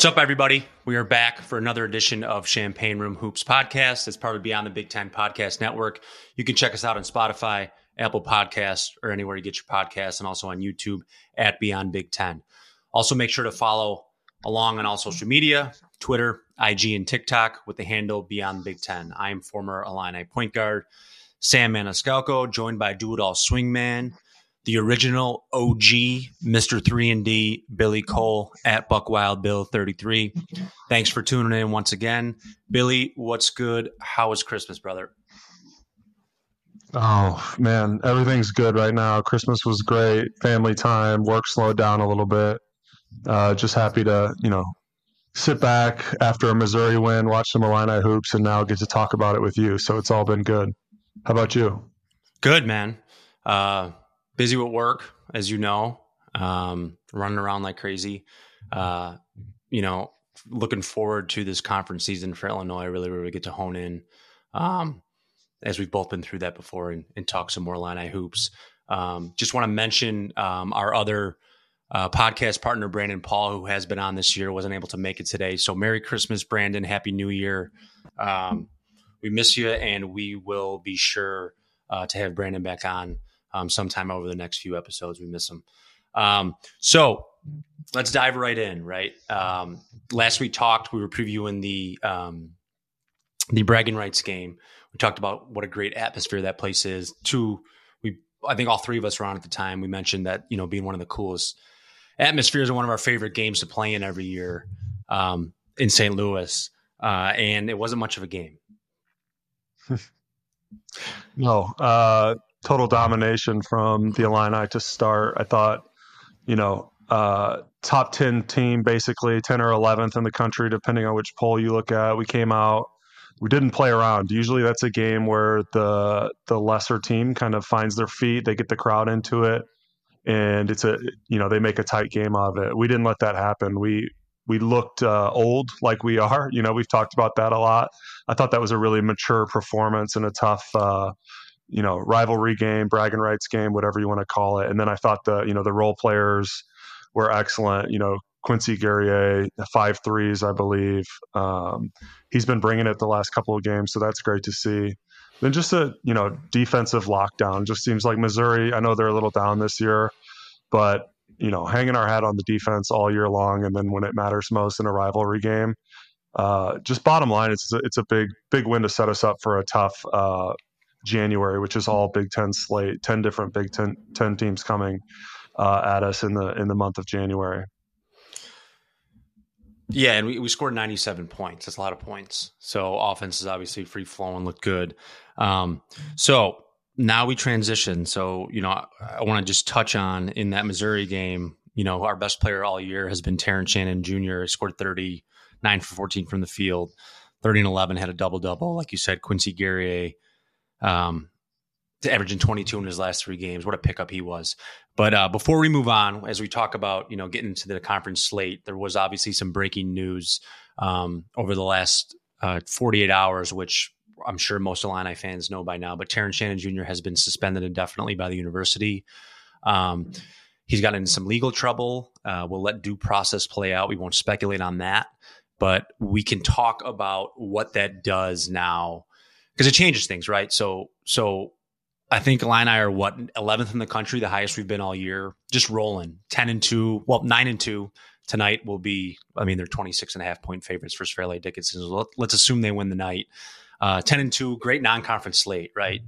What's up, everybody? We are back for another edition of Champagne Room Hoops podcast. It's part of Beyond the Big Ten Podcast Network. You can check us out on Spotify, Apple Podcasts, or anywhere you get your podcasts, and also on YouTube at Beyond Big Ten. Also, make sure to follow along on all social media Twitter, IG, and TikTok with the handle Beyond Big Ten. I am former Illini point guard Sam Maniscalco, joined by Do It All Swingman the original OG Mr. 3 and D Billy Cole at Buck Wild Bill 33. Thanks for tuning in once again. Billy, what's good? How was Christmas, brother? Oh, man, everything's good right now. Christmas was great. Family time, work slowed down a little bit. Uh, just happy to, you know, sit back after a Missouri win, watch some Illini hoops, and now get to talk about it with you. So it's all been good. How about you? Good, man. Uh, busy with work, as you know, um, running around like crazy. Uh, you know, looking forward to this conference season for Illinois. Really, really get to hone in, um, as we've both been through that before, and, and talk some more Illini hoops. Um, just want to mention um, our other uh, podcast partner, Brandon Paul, who has been on this year, wasn't able to make it today. So, Merry Christmas, Brandon. Happy New Year. Um, we miss you, and we will be sure uh, to have Brandon back on um, sometime over the next few episodes. We miss them. Um, so let's dive right in. Right. Um, last we talked, we were previewing the um, the bragging rights game. We talked about what a great atmosphere that place is. Two, we I think all three of us were on at the time. We mentioned that you know being one of the coolest atmospheres and one of our favorite games to play in every year um, in St. Louis. Uh, and it wasn't much of a game. no, uh, total domination from the Illini to start. I thought, you know, uh, top 10 team, basically 10 or 11th in the country, depending on which poll you look at. We came out, we didn't play around. Usually that's a game where the, the lesser team kind of finds their feet, they get the crowd into it. And it's a, you know, they make a tight game of it. We didn't let that happen. We, we looked uh, old like we are. You know, we've talked about that a lot. I thought that was a really mature performance and a tough, uh, you know rivalry game, bragging rights game, whatever you want to call it. And then I thought the you know the role players were excellent. You know Quincy Guerrier, five threes, I believe. Um, he's been bringing it the last couple of games, so that's great to see. Then just a you know defensive lockdown. Just seems like Missouri. I know they're a little down this year, but you know hanging our hat on the defense all year long, and then when it matters most in a rivalry game, uh, just bottom line, it's it's a big big win to set us up for a tough uh, January, which is all Big Ten slate, ten different Big Ten, 10 teams coming uh, at us in the in the month of January. Yeah, and we, we scored 97 points. That's a lot of points. So offense is obviously free flowing, looked good. Um, so now we transition. So, you know, I, I want to just touch on in that Missouri game, you know, our best player all year has been Terrence Shannon Jr., He scored 39 for 14 from the field, 30 and 11, had a double double. Like you said, Quincy Guerrier um, averaging 22 in his last three games. What a pickup he was. But uh, before we move on, as we talk about, you know, getting to the conference slate, there was obviously some breaking news um, over the last uh, 48 hours, which I'm sure most Illini fans know by now. But Terrence Shannon Jr. has been suspended indefinitely by the university. Um, he's gotten into some legal trouble. Uh, we'll let due process play out. We won't speculate on that, but we can talk about what that does now because it changes things, right? So, so I think Illini are what 11th in the country, the highest we've been all year, just rolling 10 and two, well, nine and two tonight will be, I mean, they're 26 and a half point favorites for Fairleigh Dickinson. So let's assume they win the night. Uh, 10 and two, great non-conference slate, right?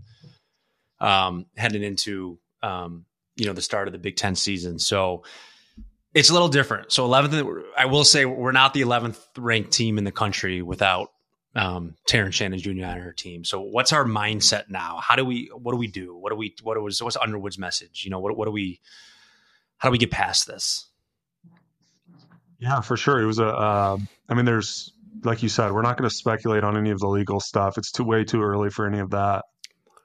Um, heading into, um, you know, the start of the Big Ten season. So it's a little different. So 11th, I will say we're not the 11th ranked team in the country without um, Terrence Shannon Jr. on her team. So what's our mindset now? How do we, what do we do? What do we, what was, what's Underwood's message? You know, what, what do we, how do we get past this? Yeah, for sure. It was a, uh, I mean, there's, like you said, we're not going to speculate on any of the legal stuff. It's too way too early for any of that.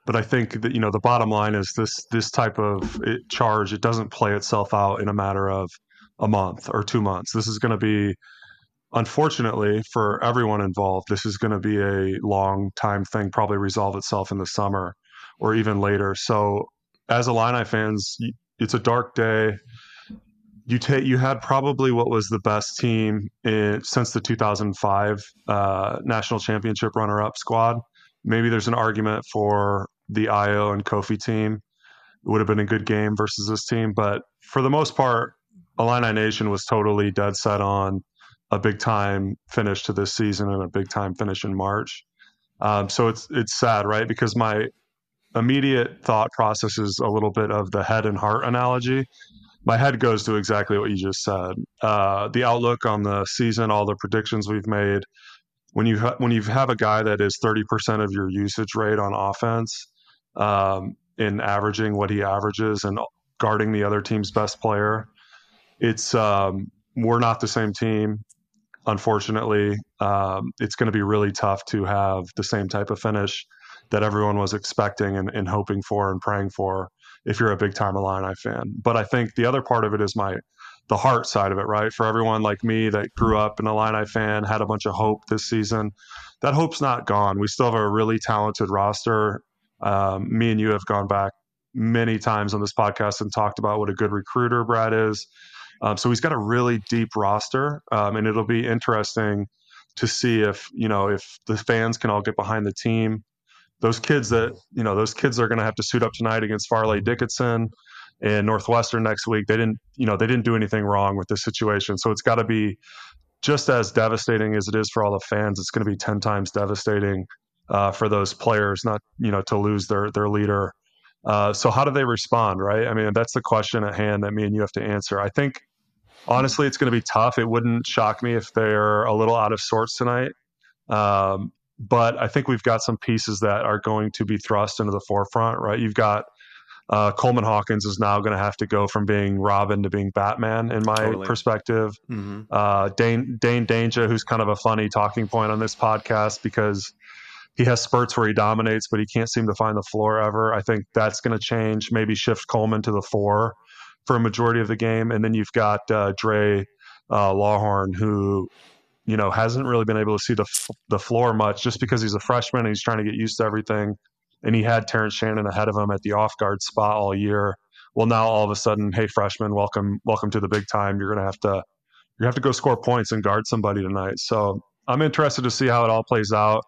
But I think that you know the bottom line is this this type of it, charge it doesn't play itself out in a matter of a month or two months. This is going to be unfortunately for everyone involved, this is going to be a long time thing, probably resolve itself in the summer or even later. So, as Illini fans, it's a dark day. you take you had probably what was the best team in, since the 2005 uh, national championship runner-up squad. Maybe there's an argument for the Ayo and Kofi team. It would have been a good game versus this team, but for the most part, Illini Nation was totally dead set on a big time finish to this season and a big time finish in March. Um, so it's it's sad, right? Because my immediate thought process is a little bit of the head and heart analogy. My head goes to exactly what you just said. Uh, the outlook on the season, all the predictions we've made. When you ha- when you have a guy that is thirty percent of your usage rate on offense, um, in averaging what he averages and guarding the other team's best player, it's um, we're not the same team unfortunately, um, it's going to be really tough to have the same type of finish that everyone was expecting and, and hoping for and praying for if you're a big time Illini fan. But I think the other part of it is my the heart side of it, right? For everyone like me that grew up an Illini fan, had a bunch of hope this season, that hope's not gone. We still have a really talented roster. Um, me and you have gone back many times on this podcast and talked about what a good recruiter Brad is um, so he's got a really deep roster, um, and it'll be interesting to see if you know if the fans can all get behind the team. Those kids that you know, those kids are going to have to suit up tonight against Fairleigh Dickinson and Northwestern next week. They didn't, you know, they didn't do anything wrong with this situation, so it's got to be just as devastating as it is for all the fans. It's going to be ten times devastating uh, for those players, not you know, to lose their their leader. Uh, so how do they respond, right? I mean, that's the question at hand that me and you have to answer. I think honestly, it's going to be tough. It wouldn't shock me if they're a little out of sorts tonight. Um, but I think we've got some pieces that are going to be thrust into the forefront, right? You've got uh, Coleman Hawkins is now going to have to go from being Robin to being Batman, in my totally. perspective. Mm-hmm. Uh, Dain Dain Dainja, who's kind of a funny talking point on this podcast because he has spurts where he dominates, but he can't seem to find the floor ever. I think that's going to change. Maybe shift Coleman to the four for a majority of the game, and then you've got uh, Dra uh, Lawhorn, who you know hasn't really been able to see the the floor much, just because he's a freshman and he's trying to get used to everything. And he had Terrence Shannon ahead of him at the off guard spot all year. Well, now all of a sudden, hey freshman, welcome welcome to the big time. You're gonna have to you have to go score points and guard somebody tonight. So I'm interested to see how it all plays out.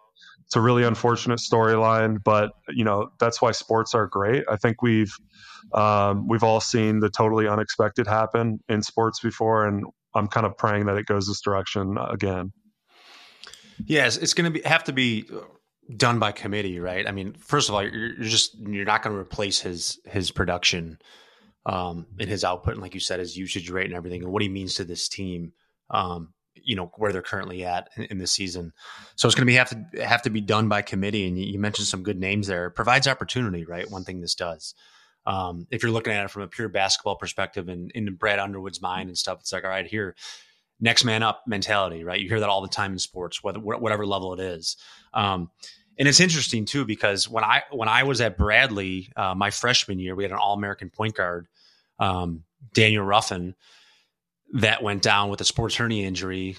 It's a really unfortunate storyline, but you know that's why sports are great. I think we've um, we've all seen the totally unexpected happen in sports before, and I'm kind of praying that it goes this direction again. Yes, it's going to be have to be done by committee, right? I mean, first of all, you're, you're just you're not going to replace his his production um, and his output, and like you said, his usage rate and everything, and what he means to this team. Um, you know where they're currently at in, in this season, so it's going to be have to have to be done by committee. And you, you mentioned some good names there. It provides opportunity, right? One thing this does um, if you're looking at it from a pure basketball perspective and in Brad Underwood's mind and stuff, it's like, all right, here, next man up mentality, right? You hear that all the time in sports, whether whatever level it is. Um, and it's interesting too because when I when I was at Bradley, uh, my freshman year, we had an All American point guard, um, Daniel Ruffin, that went down with a sports hernia injury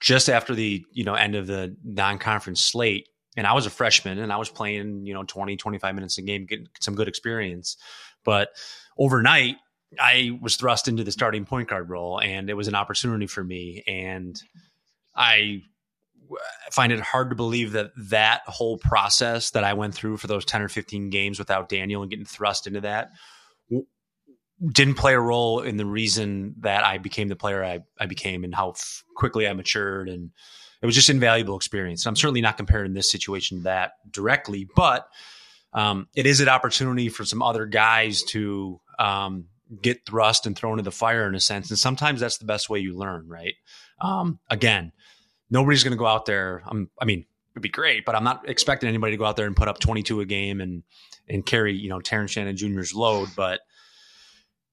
just after the you know end of the non conference slate and I was a freshman and I was playing, you know, 20, 25 minutes a game, getting some good experience. But overnight, I was thrust into the starting point guard role and it was an opportunity for me. And I find it hard to believe that that whole process that I went through for those 10 or 15 games without Daniel and getting thrust into that didn't play a role in the reason that I became the player I, I became and how f- quickly I matured and it was just invaluable experience. I'm certainly not comparing this situation to that directly, but um, it is an opportunity for some other guys to um, get thrust and thrown into the fire in a sense. And sometimes that's the best way you learn, right? Um, again, nobody's going to go out there. I'm, I mean, it'd be great, but I'm not expecting anybody to go out there and put up 22 a game and and carry you know Terrence Shannon Jr.'s load. But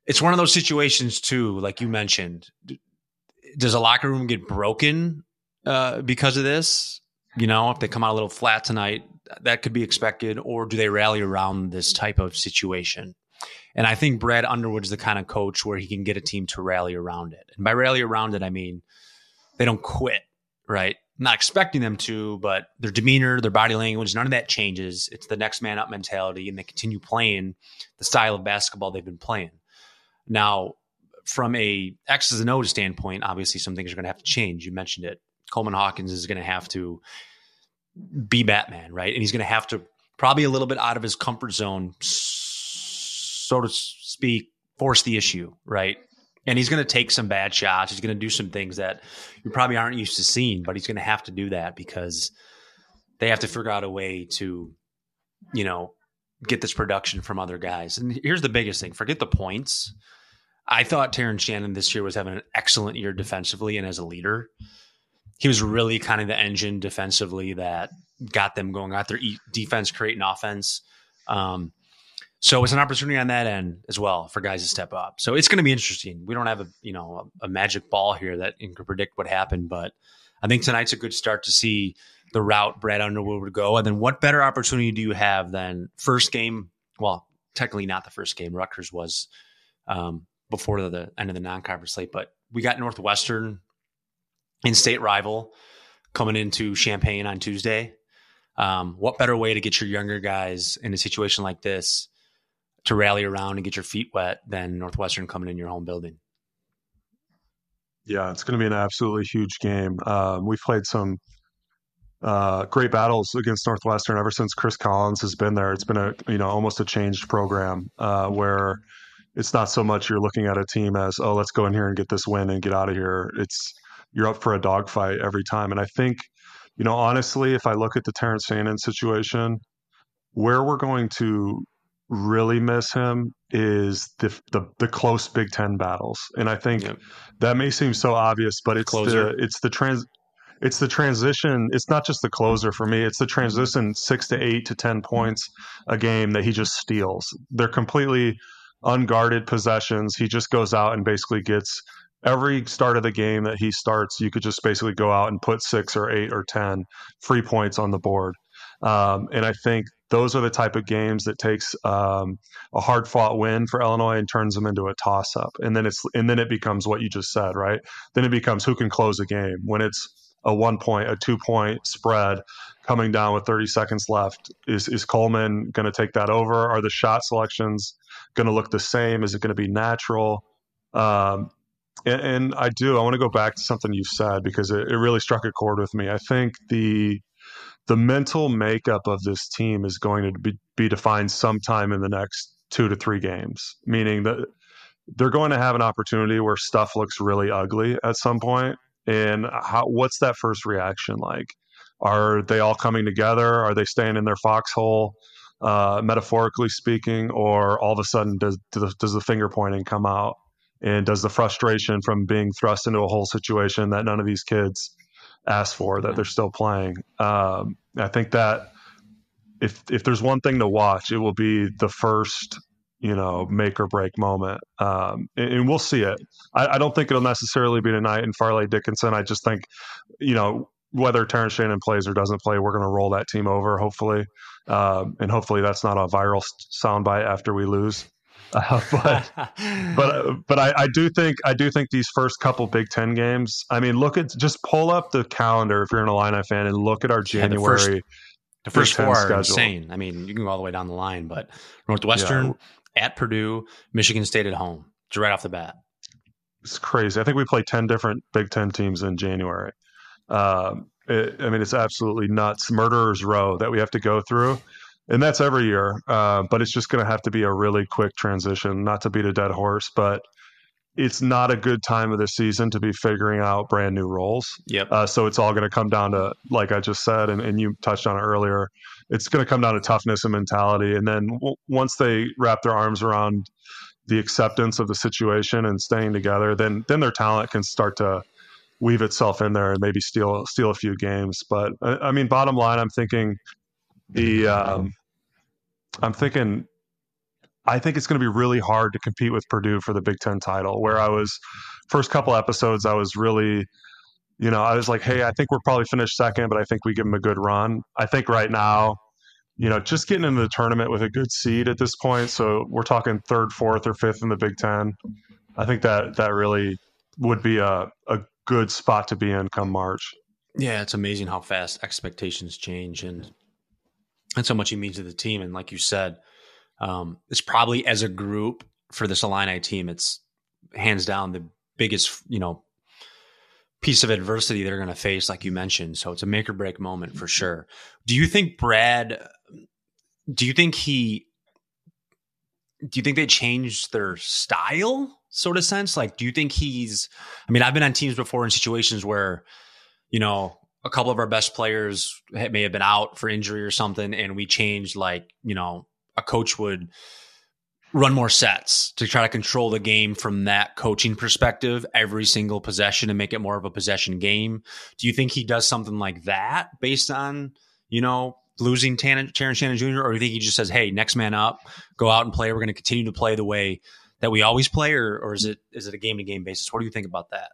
it's one of those situations too, like you mentioned. Does a locker room get broken uh, because of this? You know, if they come out a little flat tonight, that could be expected, or do they rally around this type of situation? And I think Brad Underwood's the kind of coach where he can get a team to rally around it. And by rally around it, I mean they don't quit, right? not expecting them to, but their demeanor, their body language, none of that changes. It's the next man up mentality, and they continue playing the style of basketball they've been playing. Now, from a X's and O's standpoint, obviously some things are going to have to change. You mentioned it. Coleman Hawkins is going to have to be Batman, right? And he's going to have to probably a little bit out of his comfort zone, so to speak, force the issue, right? And he's going to take some bad shots. He's going to do some things that you probably aren't used to seeing, but he's going to have to do that because they have to figure out a way to, you know, get this production from other guys. And here's the biggest thing forget the points. I thought Terrence Shannon this year was having an excellent year defensively and as a leader. He was really kind of the engine defensively that got them going, got their defense creating offense. Um, so it's an opportunity on that end as well for guys to step up. So it's going to be interesting. We don't have a you know a, a magic ball here that can predict what happened, but I think tonight's a good start to see the route Brad Underwood would go. And then what better opportunity do you have than first game? Well, technically not the first game. Rutgers was um, before the, end of the non-conference slate, but we got Northwestern in-state rival coming into Champaign on Tuesday. Um, what better way to get your younger guys in a situation like this to rally around and get your feet wet than Northwestern coming in your home building. Yeah, it's going to be an absolutely huge game. Um, we've played some uh, great battles against Northwestern ever since Chris Collins has been there. It's been a you know almost a changed program uh, where it's not so much you're looking at a team as oh let's go in here and get this win and get out of here. It's you're up for a dogfight every time, and I think you know honestly, if I look at the Terrence Shannon situation, where we're going to really miss him is the the, the close Big Ten battles, and I think yep. that may seem so obvious, but it's closer. the it's the trans it's the transition. It's not just the closer for me. It's the transition six to eight to ten points a game that he just steals. They're completely unguarded possessions. He just goes out and basically gets every start of the game that he starts. You could just basically go out and put six or eight or ten free points on the board. Um, and I think those are the type of games that takes um, a hard fought win for Illinois and turns them into a toss up. And then it's and then it becomes what you just said, right? Then it becomes who can close a game when it's a one point, a two point spread coming down with 30 seconds left. Is is Coleman going to take that over? Are the shot selections going to look the same? Is it going to be natural? Um, and, and, I do. I want to go back to something you said because it, it really struck a chord with me. I think the the mental makeup of this team is going to be, be defined sometime in the next two to three games, meaning that they're going to have an opportunity where stuff looks really ugly at some point. And how, what's that first reaction like? Are they all coming together? Are they staying in their foxhole, uh, metaphorically speaking, or all of a sudden does, does the finger pointing come out? And does the frustration from being thrust into a whole situation that none of these kids asked for that they're still playing. Um, I think that if if there's one thing to watch, it will be the first you know make or break moment, um, and, and, we'll see it. I, I, don't think it'll necessarily be tonight in Fairleigh Dickinson. I just think you know whether Terrence Shannon plays or doesn't play, we're going to roll that team over hopefully, um, and hopefully that's not a viral soundbite after we lose. Uh, but but but I, I, do think I do think these first couple Big Ten games. I mean, look at just pull up the calendar if you're an Illini fan and look at our January. Yeah, the first, the first four are schedule. insane. I mean, you can go all the way down the line, but Northwestern yeah. at Purdue, Michigan State at home, right off the bat. It's crazy. I think we play ten different Big Ten teams in January. Um, it, I mean, it's absolutely nuts. Murderers row that we have to go through and that's every year. Uh, but it's just going to have to be a really quick transition, not to beat a dead horse, but it's not a good time of the season to be figuring out brand new roles. Yep. Uh, so it's all going to come down to, like I just said, and, and you touched on it earlier, it's going to come down to toughness and mentality. And then w- once they wrap their arms around the acceptance of the situation and staying together, then then their talent can start to weave itself in there and maybe steal steal a few games. But I, I mean, bottom line, I'm thinking the um, I'm thinking I think it's going to be really hard to compete with Purdue for the Big Ten title. Where I was first couple episodes, I was really, you know, I was like, hey, I think we're probably finished second, but I think we give them a good run. I think right now, you know, just getting into the tournament with a good seed at this point. So we're talking third, fourth, or fifth in the Big Ten. I think that that really would be a, a good spot to be in come March. Yeah, it's amazing how fast expectations change and and so much he means to the team. And like you said, um, it's probably as a group for this Illini team, it's hands down the biggest, you know, piece of adversity they're going to face, like you mentioned. So it's a make or break moment for sure. Do you think Brad? Do you think he? Do you think they changed their style, sort of sense? Like, do you think he's? I mean, I've been on teams before in situations where, you know, a couple of our best players may have been out for injury or something, and we changed. Like, you know, a coach would run more sets to try to control the game from that coaching perspective every single possession and make it more of a possession game. Do you think he does something like that based on, you know, losing Tan- Terrence Shannon Jr., or do you think he just says, hey, next man up, go out and play. We're going to continue to play the way that we always play, or, or is it is it a game to game basis? What do you think about that?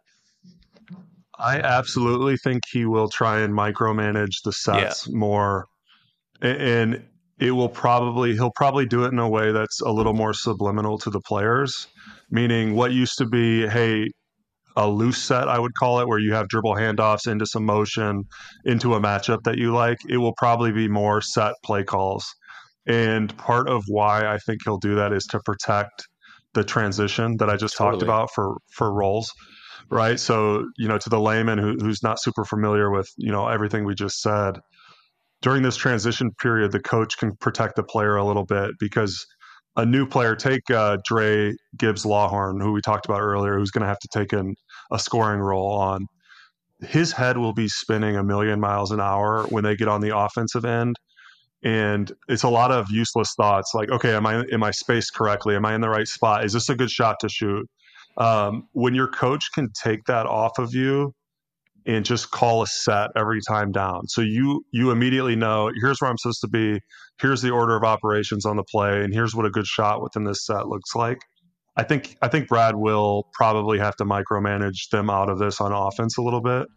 I absolutely think he will try and micromanage the sets yeah. more. And it will probably he'll probably do it in a way that's a little more subliminal to the players meaning what used to be hey a loose set i would call it where you have dribble handoffs into some motion into a matchup that you like it will probably be more set play calls and part of why i think he'll do that is to protect the transition that i just totally. talked about for for roles right so you know to the layman who, who's not super familiar with you know everything we just said during this transition period, the coach can protect the player a little bit because a new player, take uh, Dra Gibbs Lawhorn, who we talked about earlier, who's going to have to take in a scoring role on. His head will be spinning a million miles an hour when they get on the offensive end. And it's a lot of useless thoughts like, okay, am I am I spaced correctly? Am I in the right spot? Is this a good shot to shoot? Um, when your coach can take that off of you and just call a set every time down. So you you immediately know here's where I'm supposed to be, here's the order of operations on the play, and here's what a good shot within this set looks like. I think I think Brad will probably have to micromanage them out of this on offense a little bit,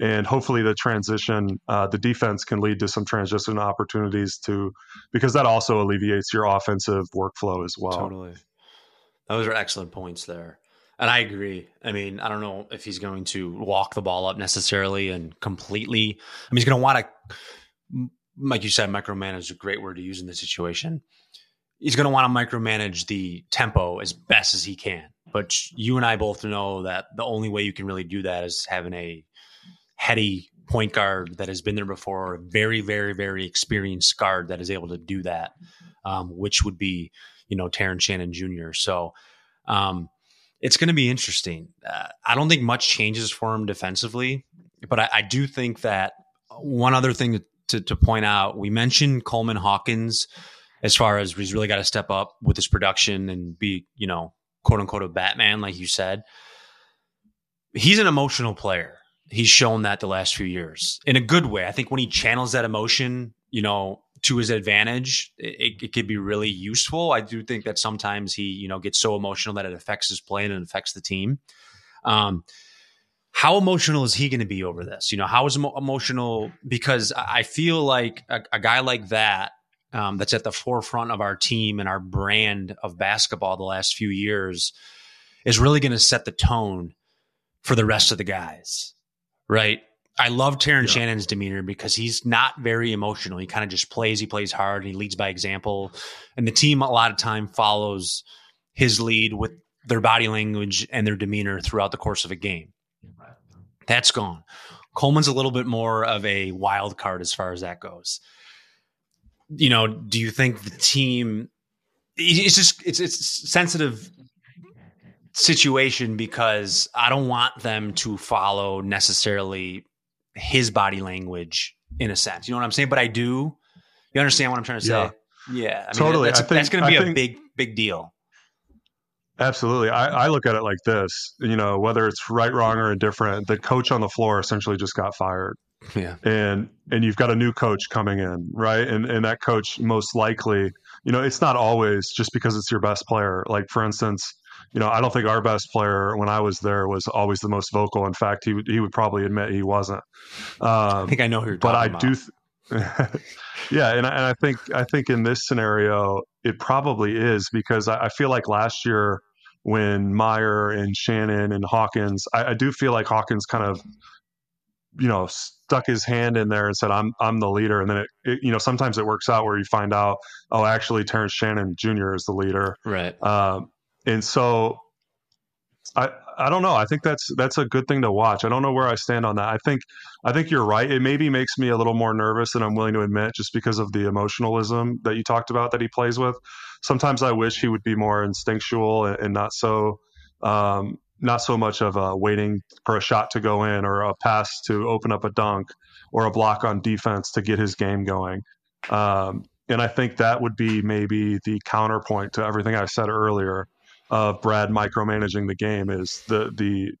and hopefully the transition, uh, the defense can lead to some transition opportunities to, because that also alleviates your offensive workflow as well. Totally, those are excellent points there. And I agree. I mean, I don't know if he's going to walk the ball up necessarily and completely. I mean, he's going to want to, like you said, micromanage is a great word to use in this situation. He's going to want to micromanage the tempo as best as he can. But you and I both know that the only way you can really do that is having a heady point guard that has been there before, a very, very, very experienced guard that is able to do that, um, which would be, you know, Terrence Shannon Jr. So, um, it's going to be interesting. Uh, I don't think much changes for him defensively, but I, I do think that one other thing to, to, point out, we mentioned Coleman Hawkins as far as he's really got to step up with his production and be, you know, quote unquote a Batman, like you said. He's an emotional player. He's shown that the last few years in a good way. I think when he channels that emotion, you know, to his advantage, it, it could be really useful. I do think that sometimes he, you know, gets so emotional that it affects his play and it affects the team. Um, how emotional is he going to be over this? You know, how is emo- emotional? Because I feel like a, a guy like that, um, that's at the forefront of our team and our brand of basketball the last few years, is really going to set the tone for the rest of the guys, right? I love Terrence yeah. Shannon's demeanor because he's not very emotional. He kind of just plays. He plays hard. And he leads by example, and the team a lot of time follows his lead with their body language and their demeanor throughout the course of a game. That's gone. Coleman's a little bit more of a wild card as far as that goes. You know, do you think the team? It's just it's it's sensitive situation because I don't want them to follow necessarily his body language in a sense. You know what I'm saying? But I do. You understand what I'm trying to say? Yeah, yeah I mean, totally. That's, that's going to be I a think, big, big deal. Absolutely. I, I, look at it like this, you know, whether it's right, wrong, or indifferent, the coach on the floor essentially just got fired. Yeah. And and you've got a new coach coming in, right? And and that coach most likely, you know, it's not always just because it's your best player. Like for instance, you know, I don't think our best player when I was there was always the most vocal. In fact, he would he would probably admit he wasn't. Um, I think I know who you're but I about. do. Th- yeah, and, and I think I think in this scenario it probably is because I, I feel like last year when Mayer and Shannon and Hawkins, I, I do feel like Hawkins kind of you know stuck his hand in there and said i'm i'm the leader and then it, it, you know sometimes it works out where you find out oh actually terrence shannon jr is the leader right um, and so I, I don't know. I think that's that's a good thing to watch. I don't know where I stand on that. I think I think you're right. It maybe makes me a little more nervous than I'm willing to admit, just because of the emotionalism that you talked about that he plays with. Sometimes I wish he would be more instinctual and, and not so um, not so much of a waiting for a shot to go in or a pass to open up a dunk or a block on defense to get his game going. Um, and I think that would be maybe the counterpoint to everything I said earlier of Brad micromanaging the game is the the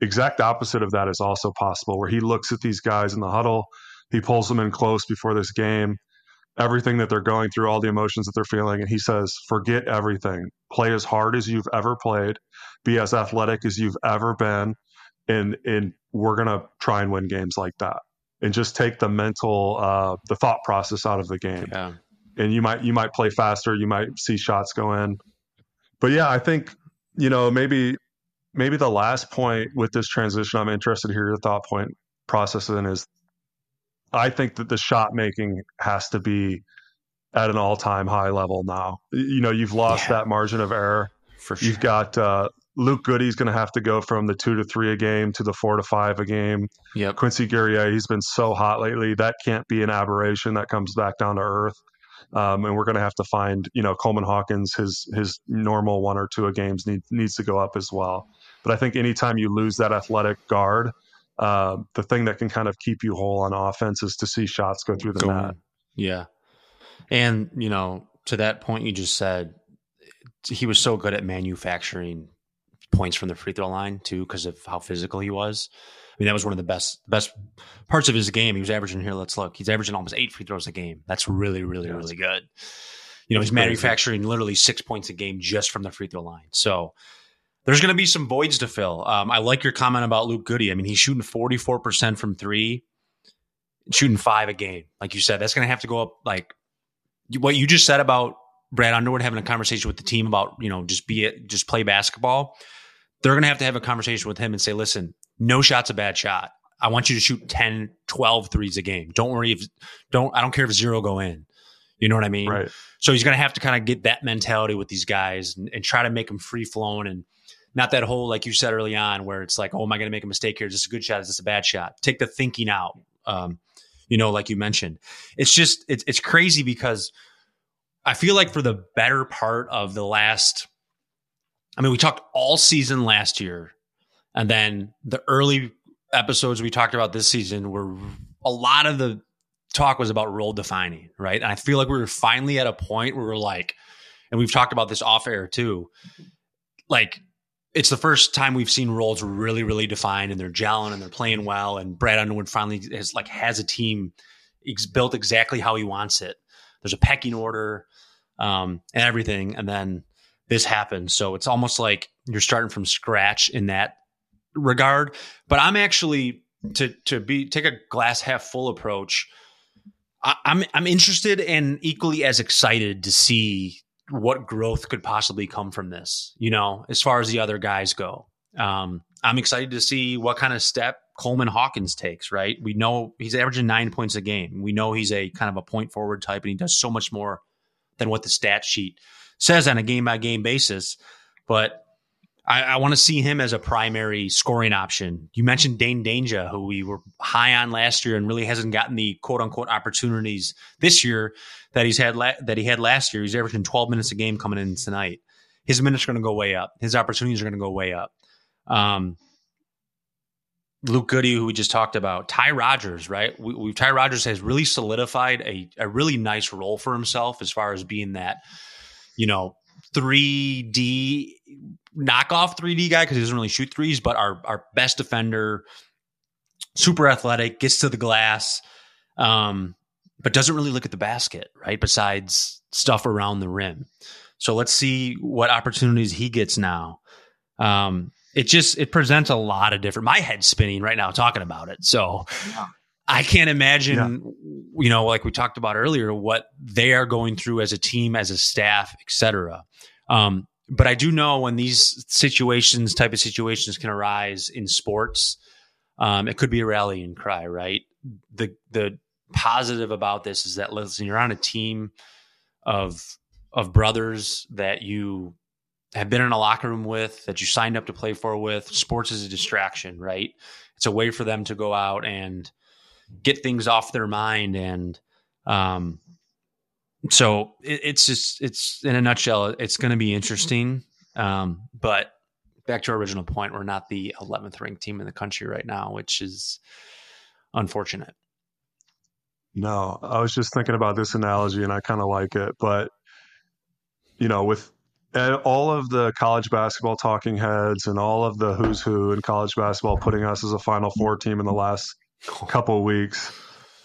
exact opposite of that is also possible where he looks at these guys in the huddle, he pulls them in close before this game, everything that they're going through, all the emotions that they're feeling, and he says, "Forget everything. Play as hard as you've ever played, be as athletic as you've ever been, and and we're gonna try and win games like that." And just take the mental, uh, the thought process out of the game. Yeah. And you might you might play faster, you might see shots go in but yeah, I think you know maybe maybe the last point with this transition, I'm interested to hear your thought point process in is I think that the shot making has to be at an all time high level now. You know, you've lost yeah. that margin of error. For sure. You've got uh, Luke Goode's going to have to go from the two to three a game to the four to five a game. Yep. Quincy Guerrier, he's been so hot lately. That can't be an aberration. That comes back down to earth. Um, and we're going to have to find, you know, Coleman Hawkins, his his normal one or two a games need, needs to go up as well. But I think anytime you lose that athletic guard, uh, the thing that can kind of keep you whole on offense is to see shots go through the go net. Yeah, and you know, to that point you just said, he was so good at manufacturing points from the free throw line too, because of how physical he was I mean, that was one of the best best parts of his game. He was averaging here. Let's look. He's averaging almost eight free throws a game. That's really, really, yes. really good. You know, he's manufacturing literally six points a game just from the free throw line. So there's going to be some voids to fill. Um, I like your comment about Luke Goode. I mean, he's shooting 44% from three, shooting five a game. Like you said, that's going to have to go up. Like what you just said about Brad Underwood having a conversation with the team about, you know, just be it, just play basketball. They're going to have to have a conversation with him and say, listen, no shot's a bad shot. I want you to shoot 10, 12 threes a game. Don't worry if don't I don't care if zero go in. You know what I mean? Right. So he's going to have to kind of get that mentality with these guys and, and try to make them free flowing and not that whole like you said early on where it's like, oh, am I going to make a mistake here? Is this a good shot? Is this a bad shot? Take the thinking out. Um, you know, like you mentioned, it's just it's it's crazy because I feel like for the better part of the last, I mean, we talked all season last year and then the early episodes we talked about this season were a lot of the talk was about role defining, right? And I feel like we were finally at a point where we're like, and we've talked about this off air too, like it's the first time we've seen roles really, really defined and they're gelling and they're playing well. And Brad Underwood finally has like has a team he's built exactly how he wants it. There's a pecking order um, and everything. And then this happens. So it's almost like you're starting from scratch in that regard. But I'm actually to to be take a glass half full approach. I, I'm I'm interested and equally as excited to see what growth could possibly come from this. You know, as far as the other guys go, um, I'm excited to see what kind of step Coleman Hawkins takes. Right, we know he's averaging nine points a game. We know he's a kind of a point forward type, and he does so much more than what the stat sheet says on a game by game basis. But I, I want to see him as a primary scoring option. You mentioned Dain Dainja, who we were high on last year and really hasn't gotten the quote unquote opportunities this year that he's had la- that he had last year. He's averaging 12 minutes a game coming in tonight. His minutes are going to go way up. His opportunities are going to go way up. Um, Luke Goode, who we just talked about, Ty Rodgers, right? We, we, Ty Rodgers has really solidified a, a really nice role for himself as far as being that, you know, 3D knockoff 3D guy because he doesn't really shoot threes, but our our best defender, super athletic, gets to the glass, um, but doesn't really look at the basket, right? Besides stuff around the rim. So let's see what opportunities he gets now. Um, it just it presents a lot of different. My head's spinning right now talking about it. So. Yeah. I can't imagine, yeah. You know, like we talked about earlier, what they are going through as a team, as a staff, etc. Um, but I do know when these situations, type of situations, can arise in sports, um, it could be a rallying cry, right? The the positive about this is that listen, you're on a team of of brothers that you have been in a locker room with, that you signed up to play for with. Sports is a distraction, right? It's a way for them to go out and get things off their mind. And um, so it, it's just, it's in a nutshell, it's going to be interesting. Um, but back to our original point, we're not the 11th ranked team in the country right now, which is unfortunate. No, I was just thinking about this analogy and I kind of like it. But, you know, with all of the college basketball talking heads and all of the who's who in college basketball putting us as a Final Four team in the last couple of weeks,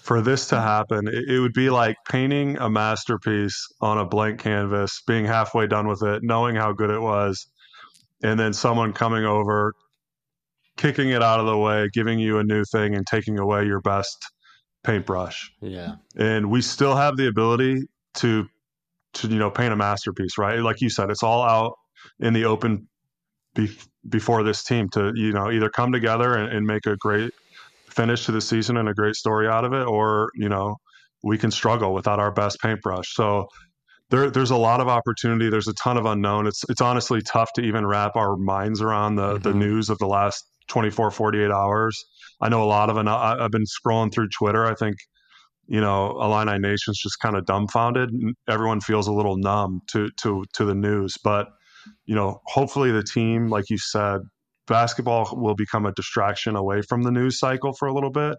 for this to happen, it, it would be like painting a masterpiece on a blank canvas, being halfway done with it, knowing how good it was, and then someone coming over, kicking it out of the way, giving you a new thing, and taking away your best paintbrush. Yeah. And we still have the ability to to you know paint a masterpiece, right? Like you said, it's all out in the open be- before this team to you know either come together and, and make a great finish to the season and a great story out of it, or you know we can struggle without our best paintbrush. So there, there's a lot of opportunity. There's a ton of unknown. It's it's honestly tough to even wrap our minds around the mm-hmm. the news of the last 24, 48 hours. I know a lot of it. I've been scrolling through Twitter. I think you know, Illini Nation's just kind of dumbfounded. Everyone feels a little numb to to to the news, but you know, hopefully the team, like you said, basketball will become a distraction away from the news cycle for a little bit,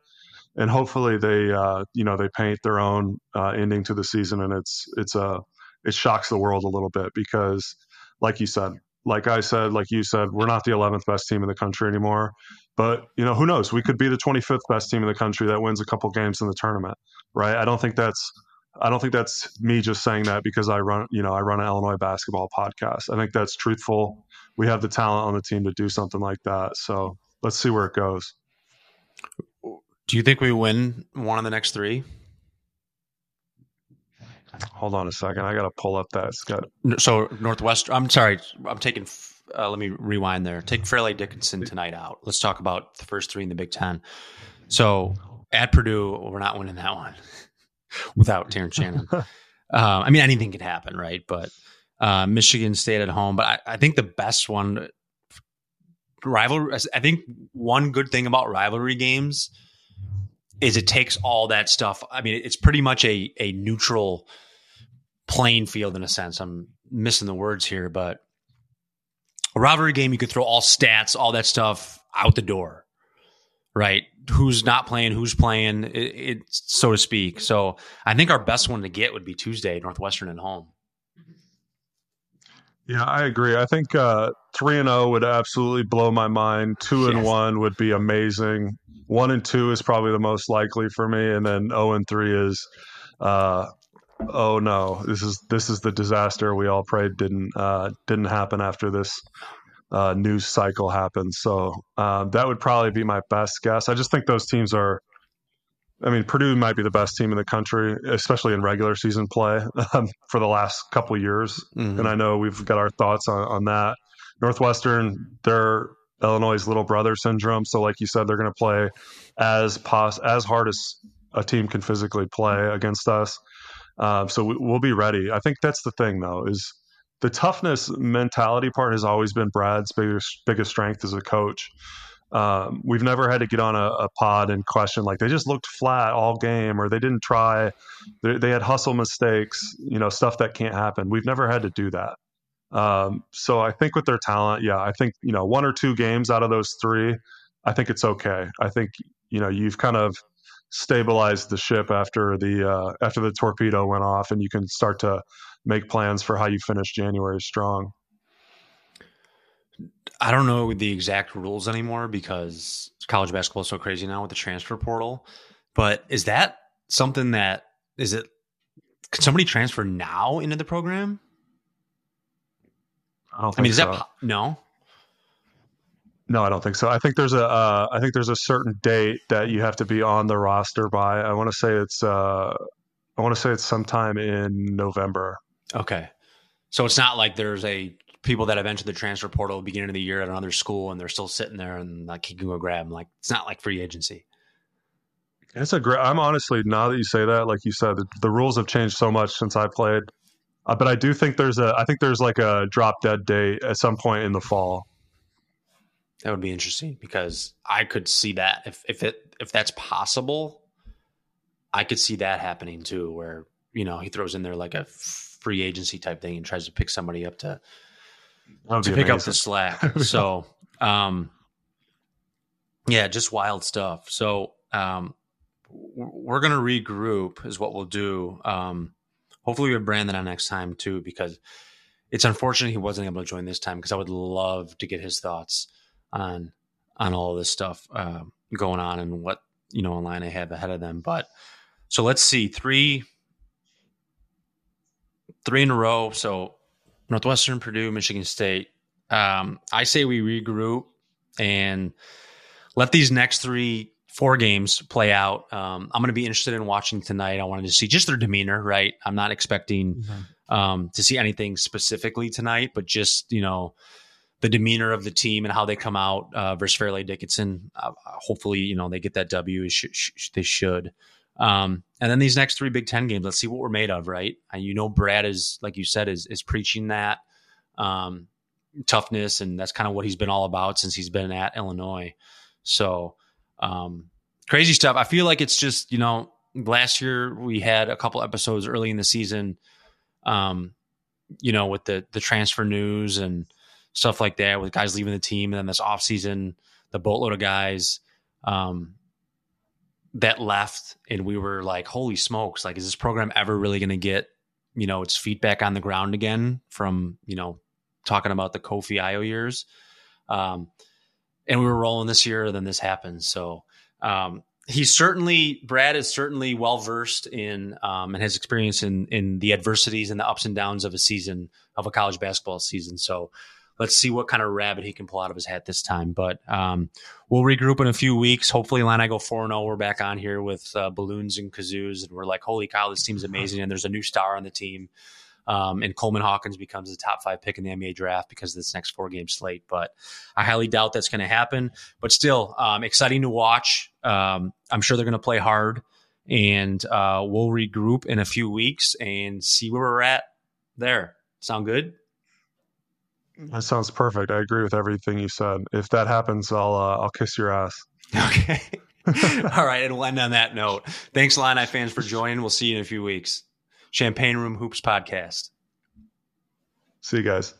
and hopefully they, uh, you know, they paint their own uh, ending to the season, and it's it's a it shocks the world a little bit because, like you said, like I said, like you said, we're not the 11th best team in the country anymore. But you know, who knows? We could be the 25th best team in the country that wins a couple games in the tournament, right? I don't think that's I don't think that's me just saying that because I run, you know, I run an Illinois basketball podcast. I think that's truthful. We have the talent on the team to do something like that. So let's see where it goes. Do you think we win one of the next three? Hold on a second. I got to pull up that. Got... So Northwest. I'm sorry. I'm taking uh, let me rewind there. Take Fairleigh Dickinson tonight out. Let's talk about the first three in the Big Ten. So at Purdue, we're not winning that one without Terrence Shannon. uh, I mean, anything could happen, right? But uh, Michigan State at home. But I, I think the best one rivalry. I think one good thing about rivalry games is it takes all that stuff. I mean, it's pretty much a a neutral playing field in a sense. I'm missing the words here, but a rivalry game, you could throw all stats, all that stuff out the door, right? Who's not playing, who's playing, it, it, so to speak. So I think our best one to get would be Tuesday, Northwestern at home. Yeah, I agree. I think uh, three and zero oh would absolutely blow my mind. Two and yes. one would be amazing. One and two is probably the most likely for me, and then zero and three is uh, oh no, this is this is the disaster we all prayed didn't uh, didn't happen after this uh, news cycle happened. So um, that would probably be my best guess. I just think those teams are. I mean, Purdue might be the best team in the country, especially in regular season play um, for the last couple years. Mm-hmm. And I know we've got our thoughts on, on that. Northwestern, they're Illinois' little brother syndrome. So, like you said, they're going to play as pos- as hard as a team can physically play against us. Um, so we, we'll be ready. I think that's the thing, though, is the toughness mentality part has always been Brad's biggest biggest strength as a coach. Um, we've never had to get on a, a, pod and question like they just looked flat all game or they didn't try. They, they, had hustle mistakes, you know, stuff that can't happen. We've never had to do that. Um, so I think with their talent, yeah, I think you know one or two games out of those three, I think it's okay. I think you know you've kind of stabilized the ship after the uh, after the torpedo went off, and you can start to make plans for how you finish January strong. I don't know the exact rules anymore because college basketball is so crazy now with the transfer portal. But is that something that is it? Could somebody transfer now into the program? I, don't think. I mean, is so. that no? No, I don't think so. I think there's a uh, I think there's a certain date that you have to be on the roster by. I want to say it's uh, I want to say it's sometime in November. Okay, so it's not like there's a people that have entered the transfer portal beginning of the year at another school and they're still sitting there and like you can go grab them. Like it's not like free agency. It's a great. I'm honestly now that you say that, like you said, the, the rules have changed so much since I played. Uh, but I do think there's a I think there's like a drop dead date at some point in the fall. That would be interesting because I could see that if if it if that's possible, I could see that happening too, where you know he throws in there like a free agency type thing and tries to pick somebody up to to pick amazing. up the slack. so, um, yeah, just wild stuff. So, um, we're gonna regroup is what we'll do. Um, hopefully we have Brandon on next time too, because it's unfortunate he wasn't able to join this time because I would love to get his thoughts on on all this stuff uh, going on and what you know online I have ahead of them. But so let's see three three in a row. So Northwestern, Purdue, Michigan State. Um, I say we regroup and let these next three four games play out. Um, I'm going to be interested in watching tonight. I wanted to see just their demeanor, right? I'm not expecting mm-hmm. um, to see anything specifically tonight, but just you know the demeanor of the team and how they come out uh, versus Fairleigh Dickinson. Uh, hopefully, you know they get that W. Sh- sh- they should. Um, and then these next three Big Ten games, let's see what we're made of, right? And you know, Brad is like you said is is preaching that um, toughness, and that's kind of what he's been all about since he's been at Illinois. So um, crazy stuff. I feel like it's just you know last year we had a couple episodes early in the season, um, you know, with the the transfer news and stuff like that, with guys leaving the team, and then this off season, the boatload of guys um, that left, and we were like, holy smokes, like is this program ever really going to get you know its feedback on the ground again from you know talking about the Kofi Ayo years. Um, and we were rolling this year, then this happened. So um, he's certainly Brad is certainly well versed in um, and has experience in in the adversities and the ups and downs of a season of a college basketball season. So let's see what kind of rabbit he can pull out of his hat this time. But um, we'll regroup in a few weeks. Hopefully, Illini go four zero. Oh. We're back on here with uh, balloons and kazoos, and we're like, holy cow, this team's amazing, and there's a new star on the team. Um, and Coleman Hawkins becomes the top five pick in the NBA draft because of this next four game slate. But I highly doubt that's going to happen. But still, um, exciting to watch. Um, I'm sure they're going to play hard, and uh, we'll regroup in a few weeks and see where we're at there. Sound good? That sounds perfect. I agree with everything you said. If that happens, I'll uh, I'll kiss your ass. Okay. All right, and we'll end on that note. Thanks, Illini fans, for joining. We'll see you in a few weeks. Champaign Room Hoops podcast. See you guys.